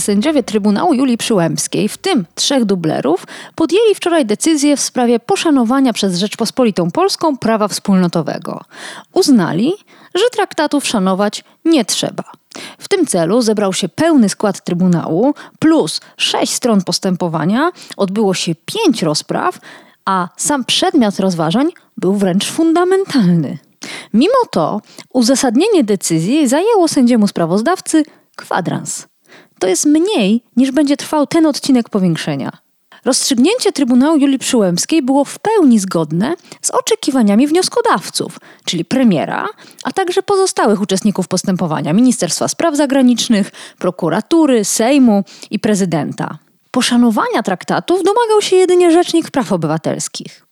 Sędziowie Trybunału Julii Przyłębskiej, w tym trzech dublerów, podjęli wczoraj decyzję w sprawie poszanowania przez Rzeczpospolitą Polską prawa wspólnotowego. Uznali, że traktatów szanować nie trzeba. W tym celu zebrał się pełny skład Trybunału plus sześć stron postępowania, odbyło się pięć rozpraw, a sam przedmiot rozważań był wręcz fundamentalny. Mimo to uzasadnienie decyzji zajęło sędziemu sprawozdawcy kwadrans to jest mniej niż będzie trwał ten odcinek powiększenia. Rozstrzygnięcie Trybunału Julii Przyłębskiej było w pełni zgodne z oczekiwaniami wnioskodawców, czyli premiera, a także pozostałych uczestników postępowania Ministerstwa Spraw Zagranicznych, prokuratury, Sejmu i prezydenta. Poszanowania traktatów domagał się jedynie Rzecznik Praw Obywatelskich.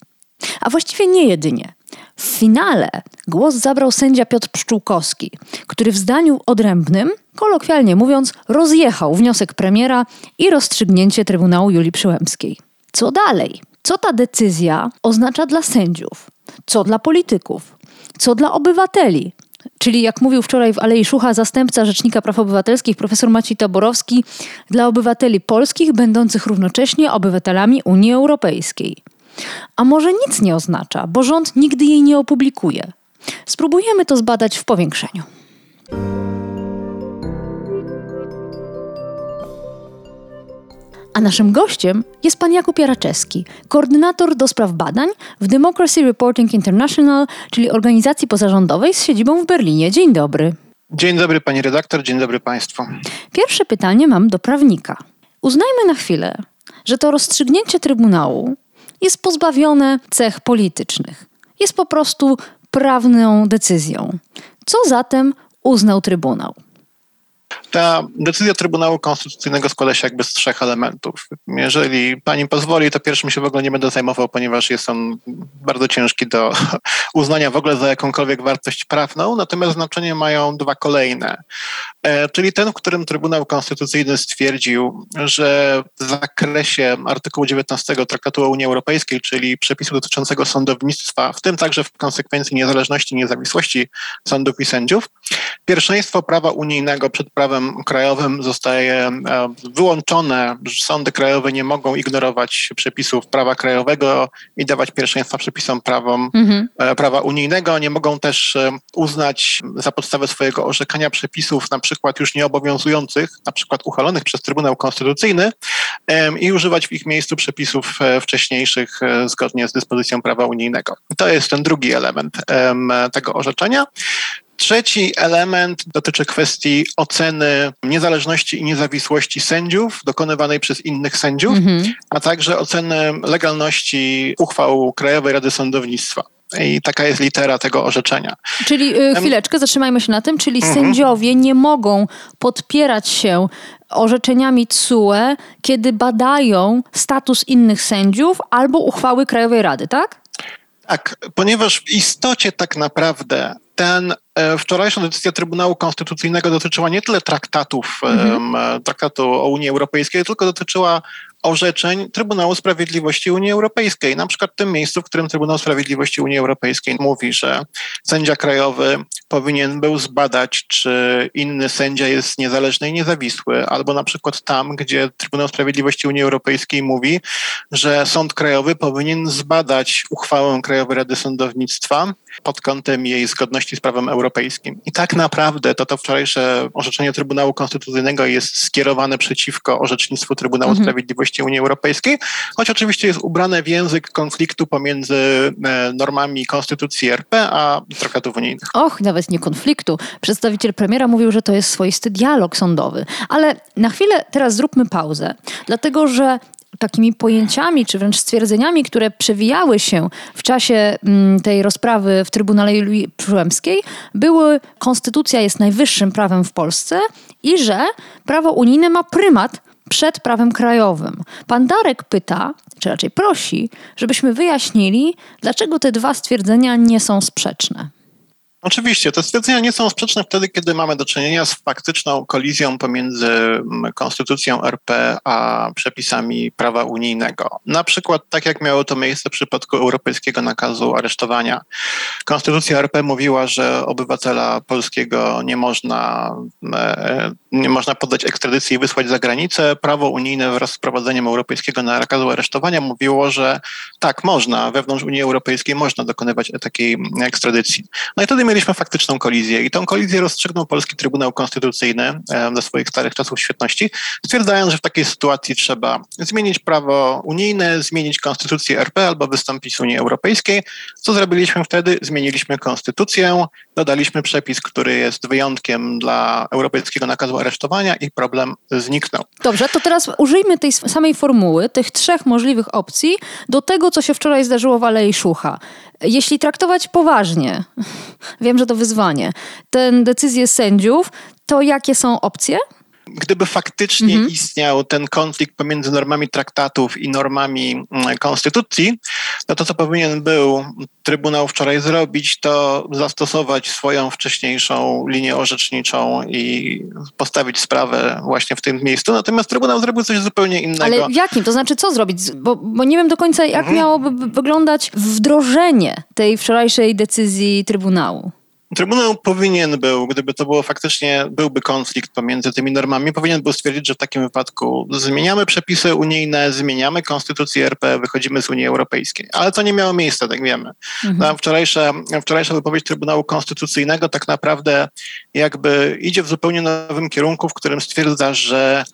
A właściwie nie jedynie. W finale głos zabrał sędzia Piotr Pszczółkowski, który w zdaniu odrębnym, kolokwialnie mówiąc, rozjechał wniosek premiera i rozstrzygnięcie Trybunału Julii Przyłębskiej. Co dalej? Co ta decyzja oznacza dla sędziów? Co dla polityków? Co dla obywateli? Czyli jak mówił wczoraj w Alei Szucha zastępca Rzecznika Praw Obywatelskich profesor Maciej Taborowski, dla obywateli polskich będących równocześnie obywatelami Unii Europejskiej. A może nic nie oznacza, bo rząd nigdy jej nie opublikuje. Spróbujemy to zbadać w powiększeniu. A naszym gościem jest pan Jakub Jaraczewski, koordynator do spraw badań w Democracy Reporting International, czyli organizacji pozarządowej z siedzibą w Berlinie. Dzień dobry. Dzień dobry pani redaktor, dzień dobry państwu. Pierwsze pytanie mam do prawnika. Uznajmy na chwilę, że to rozstrzygnięcie Trybunału jest pozbawione cech politycznych. Jest po prostu prawną decyzją. Co zatem uznał Trybunał? Ta decyzja Trybunału Konstytucyjnego składa się jakby z trzech elementów. Jeżeli pani pozwoli, to pierwszym się w ogóle nie będę zajmował, ponieważ jest on bardzo ciężki do uznania w ogóle za jakąkolwiek wartość prawną, natomiast znaczenie mają dwa kolejne. E, czyli ten, w którym Trybunał Konstytucyjny stwierdził, że w zakresie artykułu 19 Traktatu o Unii Europejskiej, czyli przepisu dotyczącego sądownictwa, w tym także w konsekwencji niezależności i niezawisłości sądów i sędziów, pierwszeństwo prawa unijnego przed prawem krajowym zostaje e, wyłączone. Sądy krajowe nie mogą ignorować przepisów prawa krajowego i dawać pierwszeństwa przepisom prawom, mhm. E, prawa unijnego. Nie mogą też uznać za podstawę swojego orzekania przepisów na przykład już nieobowiązujących, na przykład uchwalonych przez Trybunał Konstytucyjny i używać w ich miejscu przepisów e, wcześniejszych e, zgodnie z dyspozycją prawa unijnego. To jest ten drugi element tego orzeczenia. Trzeci element dotyczy kwestii oceny niezależności i niezawisłości sędziów dokonywanej przez innych sędziów, -hmm. a także oceny legalności uchwał Krajowej Rady Sądownictwa. I taka jest litera tego orzeczenia. Czyli yy, chwileczkę, zatrzymajmy się na tym, czyli mhm. sędziowie nie mogą podpierać się orzeczeniami TSUE, kiedy badają status innych sędziów albo uchwały Krajowej Rady, tak? Tak, ponieważ w istocie tak naprawdę ten e, wczorajsza decyzja Trybunału Konstytucyjnego dotyczyła nie tyle traktatów, mhm. traktatu o Unii Europejskiej, tylko dotyczyła orzeczeń Trybunału Sprawiedliwości Unii Europejskiej. Na przykład w tym miejscu, w którym Trybunał Sprawiedliwości Unii Europejskiej mówi, że sędzia krajowy powinien był zbadać, czy inny sędzia jest niezależny i niezawisły, albo na przykład tam, gdzie Trybunał Sprawiedliwości Unii Europejskiej mówi, że Sąd Krajowy powinien zbadać uchwałę Krajowej Rady Sądownictwa pod kątem jej zgodności z prawem europejskim. I tak naprawdę to to wczorajsze orzeczenie Trybunału Konstytucyjnego jest skierowane przeciwko orzecznictwu Trybunału mhm. Sprawiedliwości Unii Europejskiej, choć oczywiście jest ubrane w język konfliktu pomiędzy e, normami Konstytucji RP a traktatów unijnych. Och, nawet nie konfliktu. Przedstawiciel premiera mówił, że to jest swoisty dialog sądowy. Ale na chwilę teraz zróbmy pauzę, dlatego że takimi pojęciami, czy wręcz stwierdzeniami, które przewijały się w czasie mm, tej rozprawy w Trybunale Julii Przyłębskiej, były konstytucja jest najwyższym prawem w Polsce i że prawo unijne ma prymat przed prawem krajowym. Pan Darek pyta, czy raczej prosi, żebyśmy wyjaśnili, dlaczego te dwa stwierdzenia nie są sprzeczne. Oczywiście, te stwierdzenia nie są sprzeczne wtedy, kiedy mamy do czynienia z faktyczną kolizją pomiędzy mm, konstytucją RP a przepisami prawa unijnego. Na przykład tak jak miało to miejsce w przypadku europejskiego nakazu aresztowania. Konstytucja RP mówiła, że obywatela polskiego nie można, e, nie można poddać ekstradycji i wysłać za granicę. Prawo unijne wraz z wprowadzeniem europejskiego nakazu aresztowania mówiło, że tak, można, wewnątrz Unii Europejskiej można dokonywać takiej ekstradycji. No i wtedy mieli mieliśmy faktyczną kolizję i tą kolizję rozstrzygnął Polski Trybunał Konstytucyjny ze swoich starych czasów świetności, stwierdzając, że w takiej sytuacji trzeba zmienić prawo unijne, zmienić konstytucję RP albo wystąpić z Unii Europejskiej. Co zrobiliśmy wtedy? Zmieniliśmy konstytucję, dodaliśmy przepis, który jest wyjątkiem dla europejskiego nakazu aresztowania i problem zniknął. Dobrze, to teraz użyjmy tej samej formuły, tych trzech możliwych opcji do tego, co się wczoraj zdarzyło w Alei Szucha. Jeśli traktować poważnie, wiem, że to wyzwanie, tę decyzję sędziów, to jakie są opcje? Gdyby faktycznie mhm. istniał ten konflikt pomiędzy normami traktatów i normami mm, konstytucji, no to co powinien był Trybunał wczoraj zrobić, to zastosować swoją wcześniejszą linię orzeczniczą i postawić sprawę właśnie w tym miejscu. Natomiast Trybunał zrobił coś zupełnie innego. Ale w jakim? To znaczy co zrobić? Bo, bo nie wiem do końca, jak mhm. miałoby wyglądać wdrożenie tej wczorajszej decyzji Trybunału. Trybunał powinien był, gdyby to było faktycznie, byłby konflikt pomiędzy tymi normami, powinien był stwierdzić, że w takim wypadku zmieniamy przepisy unijne, zmieniamy konstytucję RP, wychodzimy z Unii Europejskiej. Ale to nie miało miejsca, tak wiemy. Mhm. Wczorajsza, wczorajsza wypowiedź Trybunału Konstytucyjnego tak naprawdę jakby idzie w zupełnie nowym kierunku, w którym stwierdza, że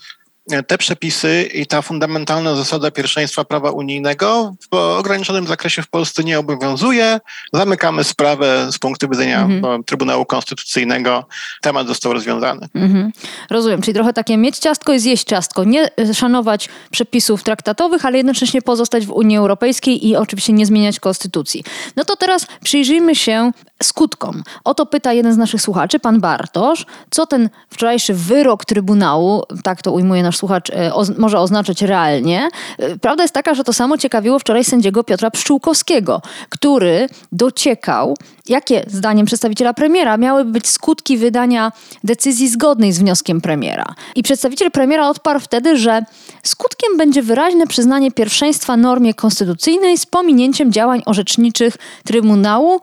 te przepisy i ta fundamentalna zasada pierwszeństwa prawa unijnego w ograniczonym zakresie w Polsce nie obowiązuje. Zamykamy sprawę z punktu widzenia mhm. Trybunału Konstytucyjnego. Temat został rozwiązany. Mhm. Rozumiem, czyli trochę takie mieć ciastko i zjeść ciastko. Nie szanować przepisów traktatowych, ale jednocześnie pozostać w Unii Europejskiej i oczywiście nie zmieniać konstytucji. No to teraz przyjrzyjmy się skutkom. O to pyta jeden z naszych słuchaczy, pan Bartosz, co ten wczorajszy wyrok Trybunału, tak to ujmuje nasz słuchacz, e, może oznaczać realnie. E, prawda jest taka, że to samo ciekawiło wczoraj sędziego Piotra Pszczółkowskiego, który dociekał, jakie zdaniem przedstawiciela premiera miałyby być skutki wydania decyzji zgodnej z wnioskiem premiera. I przedstawiciel premiera odparł wtedy, że skutkiem będzie wyraźne przyznanie pierwszeństwa normie konstytucyjnej z pominięciem działań orzeczniczych Trybunału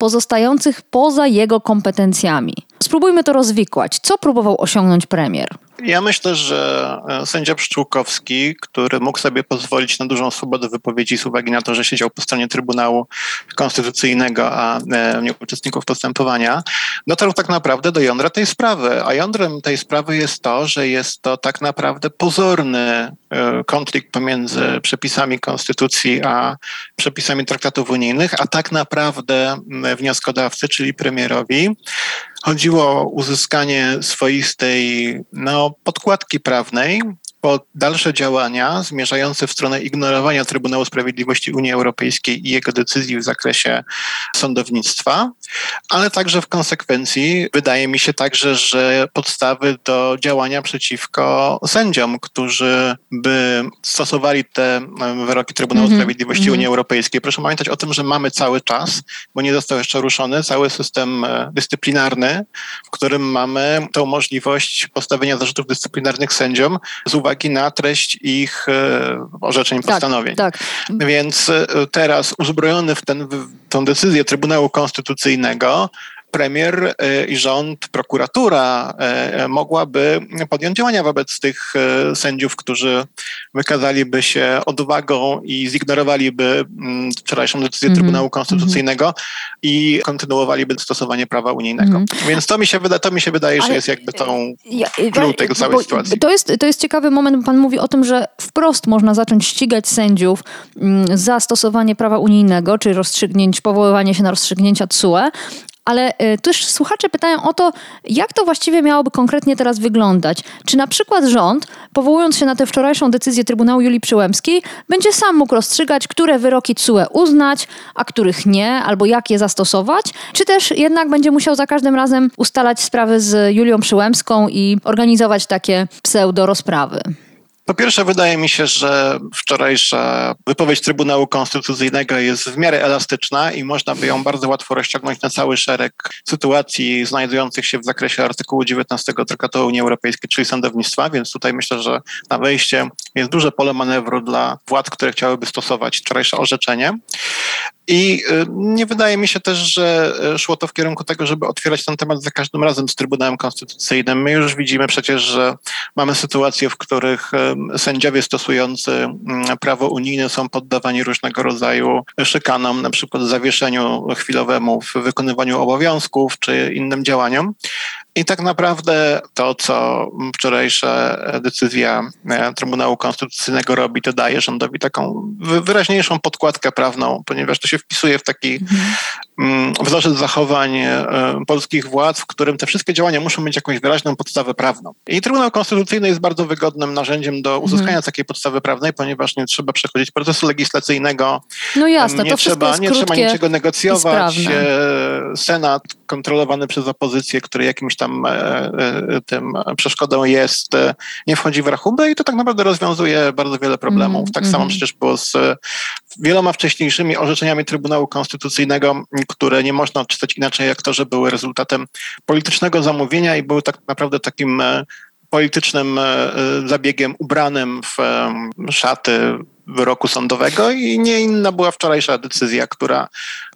pozostających poza jego kompetencjami. Spróbujmy to rozwikłać. Co próbował osiągnąć premier? Ja myślę, że e, sędzia Pszczółkowski, który mógł sobie pozwolić na dużą swobodę wypowiedzi z uwagi na to, że siedział po stronie Trybunału Konstytucyjnego, a e, nie uczestników postępowania, dotarł tak naprawdę do jądra tej sprawy. A jądrem tej sprawy jest to, że jest to tak naprawdę pozorny e, konflikt pomiędzy przepisami Konstytucji a przepisami traktatów unijnych, a tak naprawdę wnioskodawcy, czyli premierowi, chodziło o uzyskanie swoistej no, podkładki prawnej, po dalsze działania zmierzające w stronę ignorowania Trybunału Sprawiedliwości Unii Europejskiej i jego decyzji w zakresie sądownictwa, ale także w konsekwencji wydaje mi się także, że podstawy do działania przeciwko sędziom, którzy by stosowali te wyroki Trybunału mm -hmm. Sprawiedliwości mm -hmm. Unii Europejskiej. Proszę pamiętać o tym, że mamy cały czas, bo nie został jeszcze ruszony, cały system e, dyscyplinarny, w którym mamy tą możliwość postawienia zarzutów dyscyplinarnych sędziom z uwagi na treść ich e, orzeczeń, tak, postanowień. Tak. Więc e, teraz uzbrojony w ten, w tą decyzję Trybunału Konstytucyjnego innego, premier e, i rząd, prokuratura e, mogłaby podjąć działania wobec tych e, sędziów, którzy wykazaliby się odwagą i zignorowaliby mm, wczorajszą decyzję mm -hmm. Trybunału Konstytucyjnego mm -hmm. i kontynuowaliby stosowanie prawa unijnego. Mm -hmm. Więc to mi się, wyda, to mi się wydaje, Ale że jest jakby tą klucz tego całej sytuacji. To jest, to jest ciekawy moment, bo pan mówi o tym, że wprost można zacząć ścigać sędziów mm, za stosowanie prawa unijnego, czy rozstrzygnięć, powoływanie się na rozstrzygnięcia TSUE, ale y, też słuchacze pytają o to, jak to właściwie miałoby konkretnie teraz wyglądać. Czy na przykład rząd, powołując się na tę wczorajszą decyzję Trybunału Julii Przyłębskiej, będzie sam mógł rozstrzygać, które wyroki CUE uznać, a których nie, albo jak je zastosować, czy też jednak będzie musiał za każdym razem ustalać sprawy z Julią Przyłębską i organizować takie pseudo rozprawy? Po pierwsze, wydaje mi się, że wczorajsza wypowiedź Trybunału Konstytucyjnego jest w miarę elastyczna i można by ją bardzo łatwo rozciągnąć na cały szereg sytuacji znajdujących się w zakresie artykułu 19 Traktatu Unii Europejskiej, czyli sądownictwa, więc tutaj myślę, że na wejście jest duże pole manewru dla władz, które chciałyby stosować wczorajsze orzeczenie. I y, nie wydaje mi się też, że y, szło to w kierunku tego, żeby otwierać ten temat za każdym razem z Trybunałem Konstytucyjnym. My już widzimy przecież, że mamy sytuacje, w których sędziowie stosujący mm, prawo unijne są poddawani różnego rodzaju szykanom, na przykład zawieszeniu chwilowemu w wykonywaniu obowiązków czy innym działaniom. I tak naprawdę to, co wczorajsza decyzja e, Trybunału Konstytucyjnego robi, to daje rządowi taką wyraźniejszą podkładkę prawną, ponieważ to się wpisuje w taki mhm. Wzorzec zachowań e, polskich władz, w którym te wszystkie działania muszą mieć jakąś wyraźną podstawę prawną. I Trybunał Konstytucyjny jest bardzo wygodnym narzędziem do uzyskania mhm. takiej podstawy prawnej, ponieważ nie trzeba przechodzić procesu legislacyjnego. No jasne, nie to trzeba, nie trzeba niczego negocjować. E, Senat kontrolowany przez opozycję, który jakimś tam e, tym przeszkodą jest, nie wchodzi w rachubę i to tak naprawdę rozwiązuje bardzo wiele problemów. Mm, tak mm. samo przecież było z wieloma wcześniejszymi orzeczeniami Trybunału Konstytucyjnego, które nie można odczytać inaczej jak to, że były rezultatem politycznego zamówienia i były tak naprawdę takim politycznym zabiegiem ubranym w szaty wyroku sądowego i nie inna była wczorajsza decyzja, która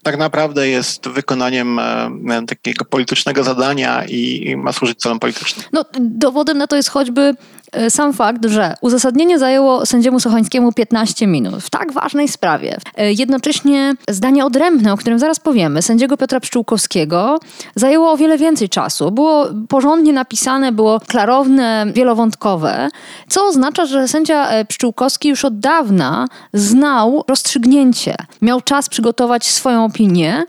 tak naprawdę jest wykonaniem e, takiego politycznego zadania i ma służyć celom politycznym. No, dowodem na to jest choćby e, sam fakt, że uzasadnienie zajęło sędziemu Sochańskiemu 15 minut w tak ważnej sprawie. E, jednocześnie zdanie odrębne, o którym zaraz powiemy, sędziego Piotra Pszczółkowskiego zajęło o wiele więcej czasu. Było porządnie napisane, było klarowne, wielowątkowe, co oznacza, że sędzia Pszczółkowski już od dawna znał rozstrzygnięcie. Miał czas przygotować swoją opinię.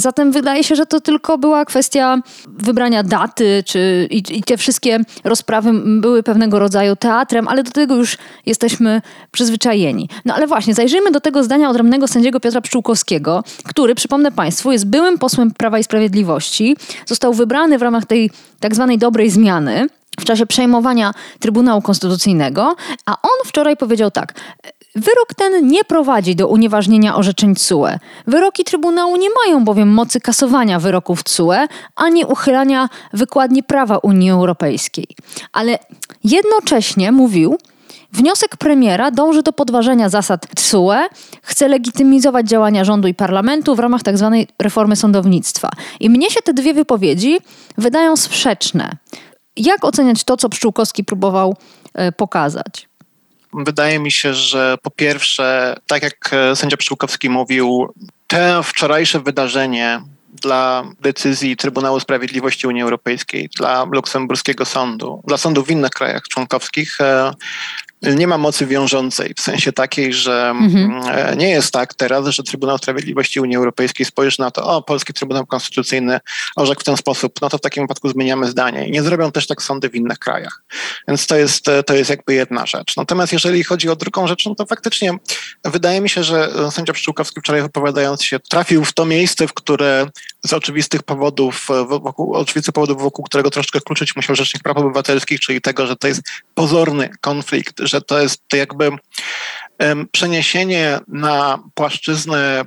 Zatem wydaje się, że to tylko była kwestia wybrania daty, czy, i, i, te wszystkie rozprawy były pewnego rodzaju teatrem, ale do tego już jesteśmy przyzwyczajeni. No ale właśnie, zajrzyjmy do tego zdania odrębnego sędziego Piotra Pszczółkowskiego, który, przypomnę Państwu, jest byłym posłem Prawa i Sprawiedliwości. Został wybrany w ramach tej tak zwanej dobrej zmiany w czasie przejmowania Trybunału Konstytucyjnego, a on wczoraj powiedział tak: Wyrok ten nie prowadzi do unieważnienia orzeczeń CUE. Wyroki Trybunału nie mają bowiem mocy kasowania wyroków CUE ani uchylania wykładni prawa Unii Europejskiej. Ale jednocześnie mówił, Wniosek premiera dąży do podważenia zasad TSUE, chce legitymizować działania rządu i parlamentu w ramach tzw. Tak reformy sądownictwa. I mnie się te dwie wypowiedzi wydają sprzeczne. Jak oceniać to, co Pszczółkowski próbował e, pokazać? Wydaje mi się, że po pierwsze, tak jak e, sędzia Pszczółkowski mówił, te wczorajsze wydarzenie dla decyzji Trybunału Sprawiedliwości Unii Europejskiej, dla luksemburskiego sądu, dla sądów w innych krajach członkowskich e, nie ma mocy wiążącej, w sensie takiej, że mhm. E, nie jest tak teraz, że Trybunał Sprawiedliwości Unii Europejskiej spojrzy na to, o, Polski Trybunał Konstytucyjny orzekł w ten sposób, no to w takim wypadku zmieniamy zdanie. I nie zrobią też tak sądy w innych krajach. Więc to jest, to jest jakby jedna rzecz. Natomiast jeżeli chodzi o drugą rzecz, no to faktycznie wydaje mi się, że sędzia Pszczółkowski wczoraj wypowiadając się trafił w to miejsce, w które z oczywistych powodów, wokół, oczywistych powodów, wokół którego troszeczkę kluczyć musiał Rzecznik Praw Obywatelskich, czyli tego, że to jest pozorny konflikt, że to jest jakby przeniesienie na płaszczyznę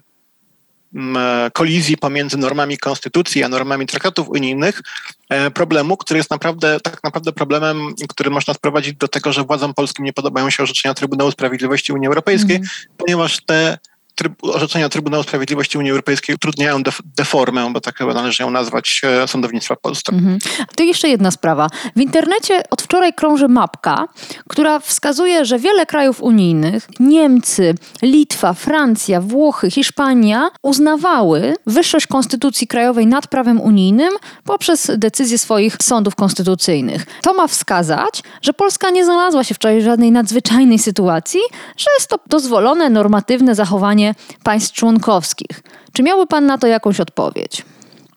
kolizji pomiędzy normami konstytucji a normami traktatów unijnych e, problemu, który jest naprawdę tak naprawdę problemem, który można sprowadzić do tego, że władzom polskim nie podobają się orzeczenia Trybunału Sprawiedliwości Unii Europejskiej, mm. ponieważ te tryb, orzeczenia Trybunału Sprawiedliwości Unii Europejskiej utrudniają deformę, bo tak chyba należy ją nazwać, e, sądownictwa w Polsce. Mhm. To jeszcze jedna sprawa. W internecie od wczoraj krąży mapka, która wskazuje, że wiele krajów unijnych, Niemcy, Litwa, Francja, Włochy, Hiszpania, uznawały wyższość konstytucji krajowej nad prawem unijnym poprzez decyzje swoich sądów konstytucyjnych. To ma wskazać, że Polska nie znalazła się wczoraj w żadnej nadzwyczajnej sytuacji, że jest to dozwolone, normatywne zachowanie państw członkowskich. Czy miałby Pan na to jakąś odpowiedź?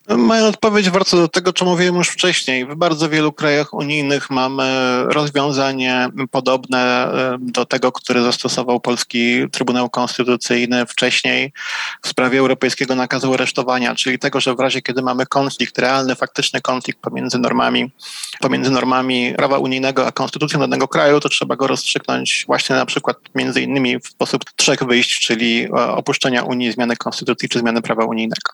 Moja odpowiedź wraca do tego, co mówiłem już wcześniej. W bardzo wielu krajach unijnych mamy rozwiązanie podobne do tego, które zastosował polski Trybunał Konstytucyjny wcześniej w sprawie europejskiego nakazu aresztowania, czyli tego, że w razie, kiedy mamy konflikt, realny, faktyczny konflikt pomiędzy normami, pomiędzy normami prawa unijnego a konstytucją danego kraju, to trzeba go rozstrzygnąć właśnie na przykład między innymi w sposób trzech wyjść, czyli e, opuszczenia Unii, zmiany konstytucji czy zmiany prawa unijnego.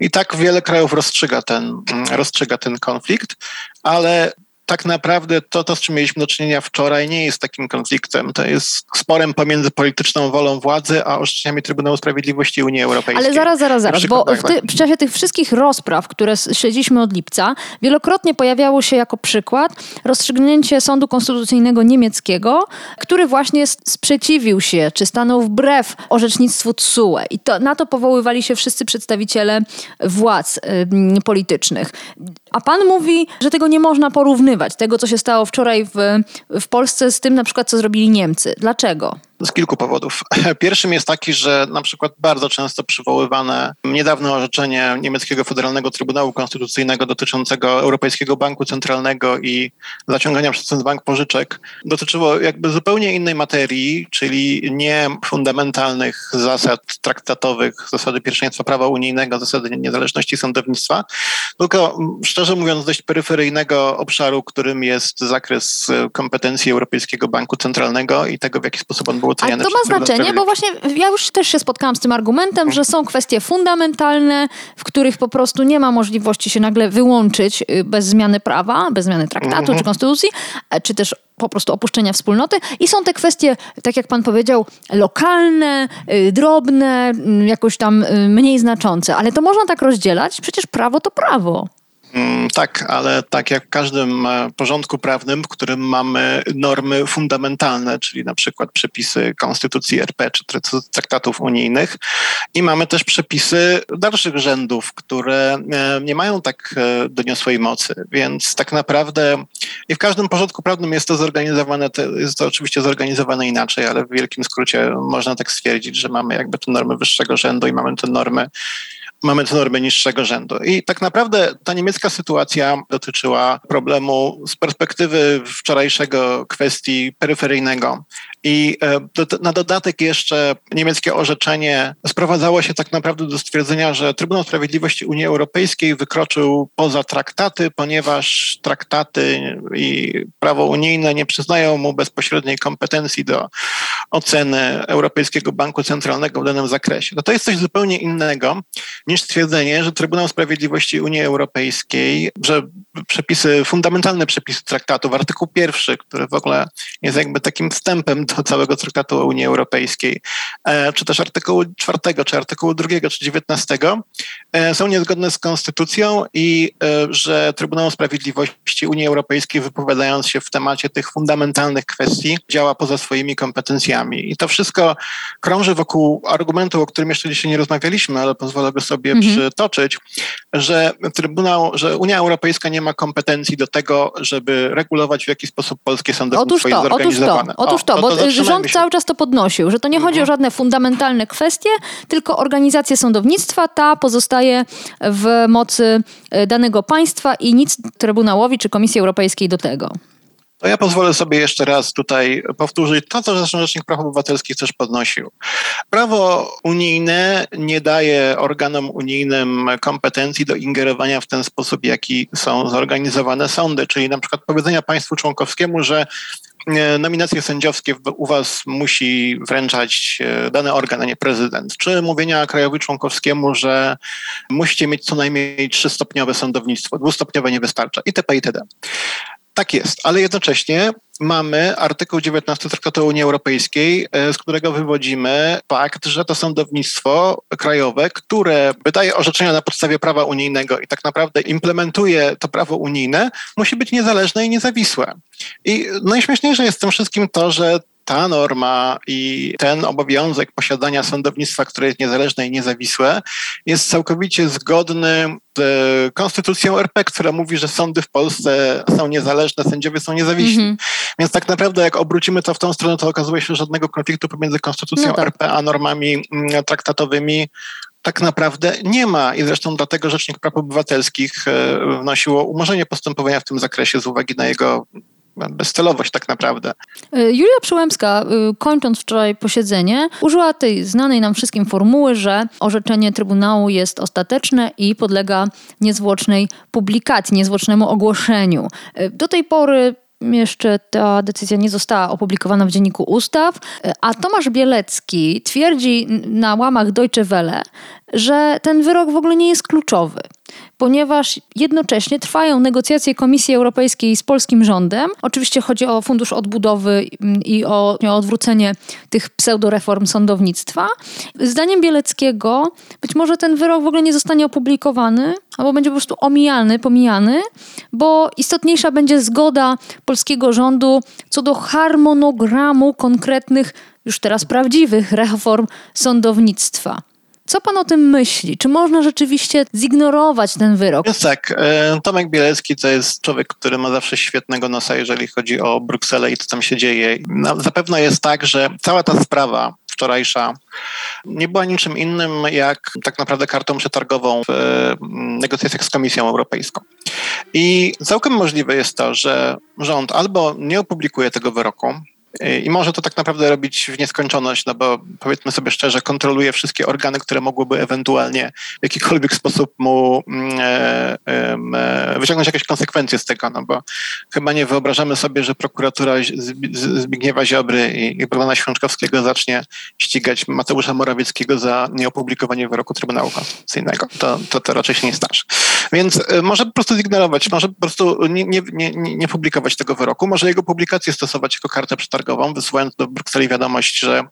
I tak wiele krajów rozstrzyga ten, mm, rozstrzyga ten konflikt, ale tak naprawdę to, to, z czym mieliśmy do czynienia wczoraj, nie jest takim konfliktem. To jest sporem pomiędzy polityczną wolą władzy a orzeczeniami Trybunału Sprawiedliwości Unii Europejskiej. Ale zaraz, zaraz, zaraz, bo w, ty, w, czasie tych wszystkich rozpraw, które śledziliśmy od lipca, wielokrotnie pojawiało się jako przykład rozstrzygnięcie Sądu Konstytucyjnego niemieckiego, który właśnie sprzeciwił się, czy stanął wbrew orzecznictwu TSUE. I to, na to powoływali się wszyscy przedstawiciele władz y, politycznych. A pan mówi, że tego nie można porównywać tego, co się stało wczoraj w, w Polsce z tym na przykład, co zrobili Niemcy. Dlaczego? Z kilku powodów. Pierwszym jest taki, że na przykład bardzo często przywoływane niedawne orzeczenie niemieckiego Federalnego Trybunału Konstytucyjnego dotyczącego Europejskiego Banku Centralnego i zaciągania przez ten bank pożyczek dotyczyło jakby zupełnie innej materii, czyli nie fundamentalnych zasad traktatowych, zasady pierwszeństwa prawa unijnego, zasady niezależności sądownictwa, tylko szczerze mówiąc dość peryferyjnego obszaru, którym jest zakres kompetencji Europejskiego Banku Centralnego i tego, w jaki sposób on był ale to ma znaczenie, bo właśnie ja już też się spotkałam z tym argumentem, że są kwestie fundamentalne, w których po prostu nie ma możliwości się nagle wyłączyć y, bez zmiany prawa, bez zmiany traktatu mhm. czy konstytucji, e, czy też po prostu opuszczenia wspólnoty. I są te kwestie, tak jak pan powiedział, lokalne, y, drobne, y, jakoś tam mniej znaczące. Ale to można tak rozdzielać, przecież prawo to prawo. Mm, tak, ale tak jak w każdym e, porządku prawnym, w którym mamy normy fundamentalne, czyli na przykład przepisy Konstytucji RP czy traktatów unijnych, i mamy też przepisy dalszych rzędów, które e, nie mają tak e, doniosłej mocy. Więc tak naprawdę i w każdym porządku prawnym jest to zorganizowane, jest to oczywiście zorganizowane inaczej, ale w wielkim skrócie można tak stwierdzić, że mamy jakby te normy wyższego rzędu i mamy te normy mamy te normy niższego rzędu. I tak naprawdę ta niemiecka sytuacja dotyczyła problemu z perspektywy wczorajszego kwestii peryferyjnego. I e, na dodatek jeszcze niemieckie orzeczenie sprowadzało się tak naprawdę do stwierdzenia, że Trybunał Sprawiedliwości Unii Europejskiej wykroczył poza traktaty, ponieważ traktaty i prawo unijne nie przyznają mu bezpośredniej kompetencji do oceny Europejskiego Banku Centralnego w danym zakresie. No to jest coś zupełnie innego niż stwierdzenie, że Trybunał Sprawiedliwości Unii Europejskiej, że przepisy, fundamentalne przepisy traktatów, artykuł pierwszy, który w ogóle jest jakby takim wstępem do całego traktatu o Unii Europejskiej, e, czy też artykułu czwartego, czy artykułu drugiego, czy dziewiętnastego, e, są niezgodne z konstytucją i e, że Trybunał Sprawiedliwości Unii Europejskiej wypowiadając się w temacie tych fundamentalnych kwestii działa poza swoimi kompetencjami. I to wszystko krąży wokół argumentu, o którym jeszcze dzisiaj nie rozmawialiśmy, ale pozwolę sobie mhm. przytoczyć, że Trybunał, że Unia Europejska nie ma kompetencji do tego, żeby regulować w jaki sposób polskie sądownictwo otóż to, jest zorganizowane. Otóż to, otóż to, bo to rząd się. cały czas to podnosił, że to nie mhm. chodzi o żadne fundamentalne kwestie, tylko organizację sądownictwa, ta pozostaje w mocy e, danego państwa i nic Trybunałowi czy Komisji Europejskiej do tego. To ja pozwolę sobie jeszcze raz tutaj powtórzyć to, co Rzecznik Praw Obywatelskich też podnosił. Prawo unijne nie daje organom unijnym kompetencji do ingerowania w ten sposób, jaki są zorganizowane sądy, czyli na przykład powiedzenia państwu członkowskiemu, że e, nominacje sędziowskie u was musi wręczać e, dany organ, a nie prezydent. Czy mówienia krajowi członkowskiemu, że musicie mieć co najmniej trzystopniowe sądownictwo, dwustopniowe nie wystarcza itp. itd. Tak jest, ale jednocześnie mamy artykuł 19 Traktatu Unii Europejskiej, e, z którego wywodzimy fakt, że to sądownictwo krajowe, które wydaje orzeczenia na podstawie prawa unijnego i tak naprawdę implementuje to prawo unijne, musi być niezależne i niezawisłe. I najśmieszniejsze jest w tym wszystkim to, że ta norma i ten obowiązek posiadania sądownictwa, które jest niezależne i niezawisłe, jest całkowicie zgodny z konstytucją RP, która mówi, że sądy w Polsce są niezależne, sędziowie są niezawiśli. Mm -hmm. Więc tak naprawdę, jak obrócimy to w tą stronę, to okazuje się, że żadnego konfliktu pomiędzy konstytucją no tak. RP a normami mm, traktatowymi tak naprawdę nie ma. I zresztą dlatego Rzecznik Praw Obywatelskich e, wnosiło umorzenie postępowania w tym zakresie z uwagi na jego bezcelowość tak naprawdę. E, Julia Przyłębska, e, kończąc wczoraj posiedzenie, użyła tej znanej nam wszystkim formuły, że orzeczenie Trybunału jest ostateczne i podlega niezwłocznej publikacji, niezwłocznemu ogłoszeniu. Do tej pory jeszcze ta decyzja nie została opublikowana w Dzienniku Ustaw, a Tomasz Bielecki twierdzi na łamach Deutsche Welle, że ten wyrok w ogóle nie jest kluczowy ponieważ jednocześnie trwają negocjacje Komisji Europejskiej z polskim rządem. Oczywiście chodzi o Fundusz Odbudowy i o, o odwrócenie tych pseudoreform sądownictwa. Zdaniem Bieleckiego być może ten wyrok w ogóle nie zostanie opublikowany, albo będzie po prostu omijany, pomijany, bo istotniejsza będzie zgoda polskiego rządu co do harmonogramu konkretnych, już teraz prawdziwych reform sądownictwa. Co pan o tym myśli? Czy można rzeczywiście zignorować ten wyrok? Jest tak. E, Tomek Bielecki to jest człowiek, który ma zawsze świetnego nosa, jeżeli chodzi o Brukselę i co tam się dzieje. No, zapewne jest tak, że cała ta sprawa wczorajsza nie była niczym innym jak tak naprawdę kartą przetargową w mm, negocjacjach z Komisją Europejską. I całkiem możliwe jest to, że rząd albo nie opublikuje tego wyroku, i może to tak naprawdę robić w nieskończoność, no bo powiedzmy sobie szczerze, kontroluje wszystkie organy, które mogłyby ewentualnie w jakikolwiek sposób mu mm, e, e, wyciągnąć jakieś konsekwencje z tego, no bo chyba nie wyobrażamy sobie, że prokuratura Zbigniewa Ziobry i, Bogdana Świączkowskiego zacznie ścigać Mateusza Morawieckiego za nieopublikowanie wyroku Trybunału Konstytucyjnego. To, to, to raczej się nie starzy. Więc e, może po prostu zignorować, może po prostu nie, nie, nie, nie publikować tego wyroku, może jego publikację stosować jako kartę przetargową targową, wysyłając do Brukseli wiadomość, że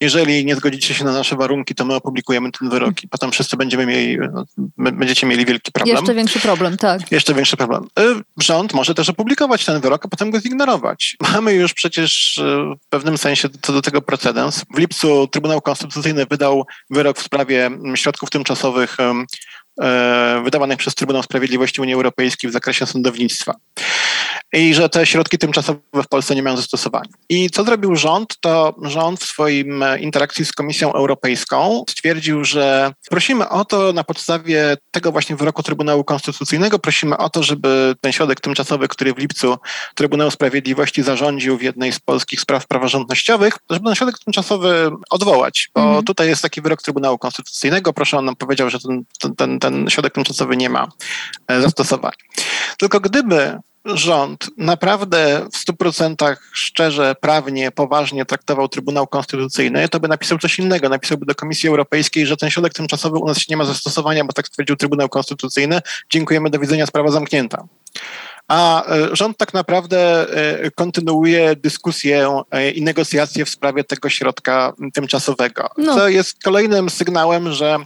jeżeli nie zgodzicie się na nasze warunki, to my opublikujemy ten wyrok i potem wszyscy będziemy mieli, no, będziecie mieli wielki problem. Jeszcze większy problem, tak. Jeszcze większy problem. Y, rząd może też opublikować ten wyrok, a potem go zignorować. Mamy już przecież y, w pewnym sensie co do tego precedens. W lipcu Trybunał Konstytucyjny wydał wyrok w sprawie mm, środków tymczasowych y, wydawanych przez Trybunał Sprawiedliwości Unii Europejskiej w zakresie sądownictwa i że te środki tymczasowe w Polsce nie mają zastosowania. I co zrobił rząd? To rząd w swoim e, interakcji z Komisją Europejską stwierdził, że prosimy o to na podstawie tego właśnie wyroku Trybunału Konstytucyjnego, prosimy o to, żeby ten środek tymczasowy, który w lipcu Trybunał Sprawiedliwości zarządził w jednej z polskich spraw praworządnościowych, żeby ten środek tymczasowy odwołać, bo mhm. tutaj jest taki wyrok Trybunału Konstytucyjnego. Proszę, on nam powiedział, że ten, ten, ten środek tymczasowy nie ma e, zastosowania. Tylko gdyby rząd naprawdę w 100% szczerze, prawnie, poważnie traktował Trybunał Konstytucyjny, to by napisał coś innego. Napisałby do Komisji Europejskiej, że ten środek tymczasowy u nas nie ma zastosowania, bo tak stwierdził Trybunał Konstytucyjny. Dziękujemy, do widzenia, sprawa zamknięta. A e, rząd tak naprawdę e, kontynuuje dyskusję e, i negocjacje w sprawie tego środka tymczasowego, no. co jest kolejnym sygnałem, że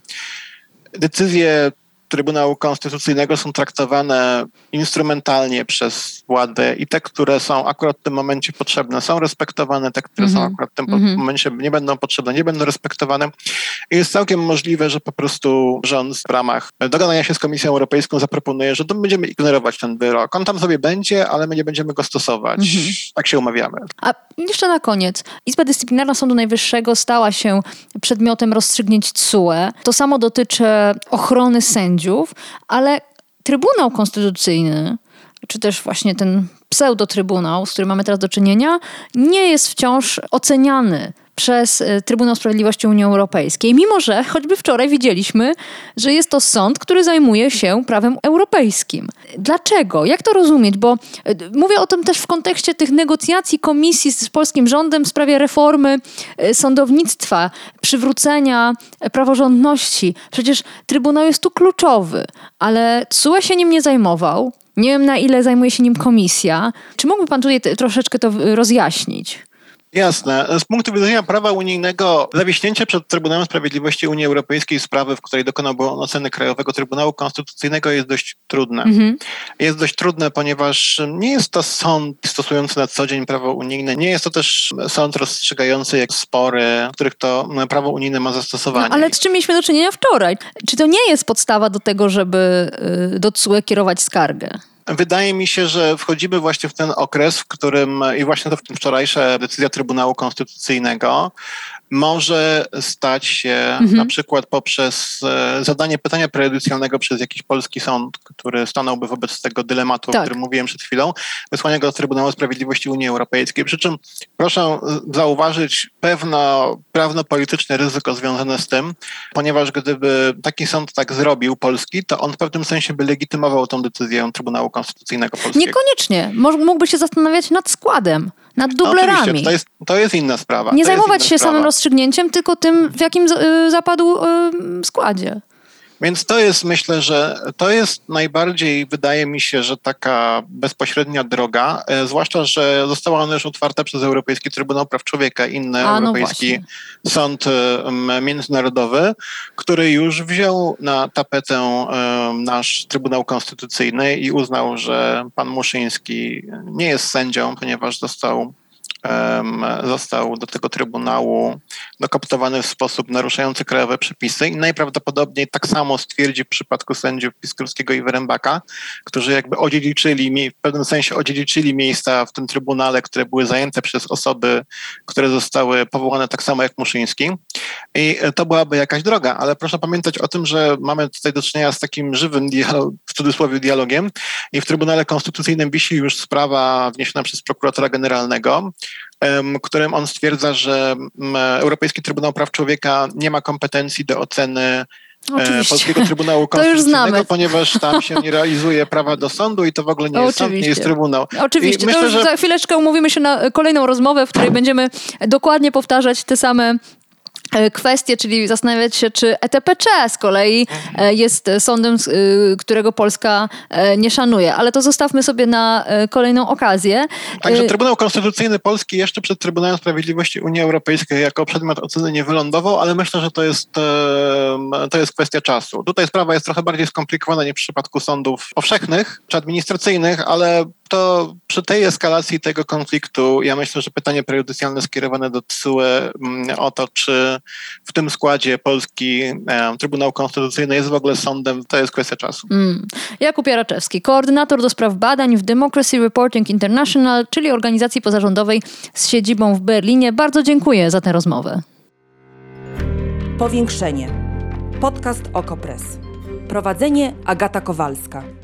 decyzje Trybunału Konstytucyjnego są traktowane instrumentalnie przez władzę i te, które są akurat w tym momencie potrzebne, są respektowane, te, które mm -hmm. są mhm. akurat w tym mm -hmm. momencie nie będą potrzebne, nie będą respektowane. I jest całkiem możliwe, że po prostu rząd w ramach dogadania się z Komisją Europejską zaproponuje, że to będziemy ignorować ten wyrok. On tam sobie będzie, ale my nie będziemy go stosować. Mm -hmm. Tak się umawiamy. A jeszcze na koniec. Izba Dyscyplinarna Sądu Najwyższego stała się przedmiotem rozstrzygnięć CUE. To samo dotyczy ochrony sędziów, ale Trybunał Konstytucyjny, czy też właśnie ten pseudotrybunał, z którym mamy teraz do czynienia, nie jest wciąż oceniany przez e, Trybunał Sprawiedliwości Unii Europejskiej, mimo że choćby wczoraj widzieliśmy, że jest to sąd, który zajmuje się prawem europejskim. Dlaczego? Jak to rozumieć? Bo e, mówię o tym też w kontekście tych negocjacji komisji z polskim rządem w sprawie reformy e, sądownictwa, przywrócenia praworządności. Przecież Trybunał jest tu kluczowy, ale CUE się nim nie zajmował. Nie wiem, na ile zajmuje się nim komisja. Czy mógłby Pan tutaj troszeczkę to rozjaśnić? Jasne. Z punktu widzenia prawa unijnego, zawiśnięcie przed Trybunałem Sprawiedliwości Unii Europejskiej sprawy, w której dokonałby on oceny Krajowego Trybunału Konstytucyjnego jest dość trudne. Mhm. Jest dość trudne, ponieważ nie jest to sąd stosujący na co dzień prawo unijne, nie jest to też sąd rozstrzygający jak spory, w których to prawo unijne ma zastosowanie. No, ale z czym mieliśmy do czynienia wczoraj? Czy to nie jest podstawa do tego, żeby y, do CUE kierować skargę? Wydaje mi się, że wchodzimy właśnie w ten okres, w którym i właśnie to wczorajsza decyzja Trybunału Konstytucyjnego może stać się mhm. na przykład poprzez e, zadanie pytania prejudycjalnego przez jakiś polski sąd, który stanąłby wobec tego dylematu, tak. o którym mówiłem przed chwilą, wysłania go do Trybunału Sprawiedliwości Unii Europejskiej. Przy czym proszę zauważyć pewno prawno-polityczne ryzyko związane z tym, ponieważ gdyby taki sąd tak zrobił, polski, to on w pewnym sensie by legitymował tą decyzję Trybunału Konstytucyjnego Polskiego. Niekoniecznie. Mógłby się zastanawiać nad składem nad no, dublerami. To, jest, to jest inna sprawa. Nie to zajmować się sprawa. samym rozstrzygnięciem, tylko tym, w jakim y, zapadł y, składzie. Więc to jest, myślę, że to jest najbardziej, wydaje mi się, że taka bezpośrednia droga, e, zwłaszcza, że została ona już otwarta przez Europejski Trybunał Praw Człowieka, inny A, no Europejski no Sąd Międzynarodowy, który już wziął na tapetę nasz Trybunał Konstytucyjny i uznał, że pan Muszyński nie jest sędzią, ponieważ został został do tego Trybunału dokoptowany w sposób naruszający krajowe przepisy i najprawdopodobniej tak samo stwierdzi w przypadku sędziów Piskurskiego i Wyrębaka, którzy jakby odziedziczyli, w pewnym sensie odziedziczyli miejsca w tym Trybunale, które były zajęte przez osoby, które zostały powołane tak samo jak Muszyński. I to byłaby jakaś droga, ale proszę pamiętać o tym, że mamy tutaj do czynienia z takim żywym dialog, w cudzysłowie dialogiem i w Trybunale Konstytucyjnym wisi już sprawa wniesiona przez prokuratora generalnego, którym on stwierdza, że Europejski Trybunał Praw Człowieka nie ma kompetencji do oceny e, Oczywiście. Polskiego Trybunału Konstytucyjnego, ponieważ tam się nie realizuje prawa do sądu i to w ogóle nie jest Oczywiście. sąd, nie jest Trybunał. Oczywiście, I myślę, że... za chwileczkę umówimy się na kolejną rozmowę, w której będziemy dokładnie powtarzać te same kwestie, czyli zastanawiać się, czy ETPC z kolei e, jest sądem, e, którego Polska nie szanuje. Ale to zostawmy sobie na kolejną okazję. Także Trybunał Konstytucyjny Polski jeszcze przed Trybunałem Sprawiedliwości Unii Europejskiej jako przedmiot oceny nie wylądował, ale myślę, że to jest, to jest kwestia czasu. Tutaj sprawa jest trochę bardziej skomplikowana niż w przypadku sądów powszechnych czy administracyjnych, ale to przy tej eskalacji tego konfliktu, ja myślę, że pytanie prejudycjalne skierowane do TSUE mm, o to, czy w tym składzie polski e, Trybunał Konstytucyjny jest w ogóle sądem, to jest kwestia czasu. Mm. Jakub Jaraczewski, koordynator do spraw badań w Democracy Reporting International, czyli organizacji pozarządowej z siedzibą w Berlinie. Bardzo dziękuję za tę rozmowę. Powiększenie. Podcast OKO.press. Prowadzenie Agata Kowalska.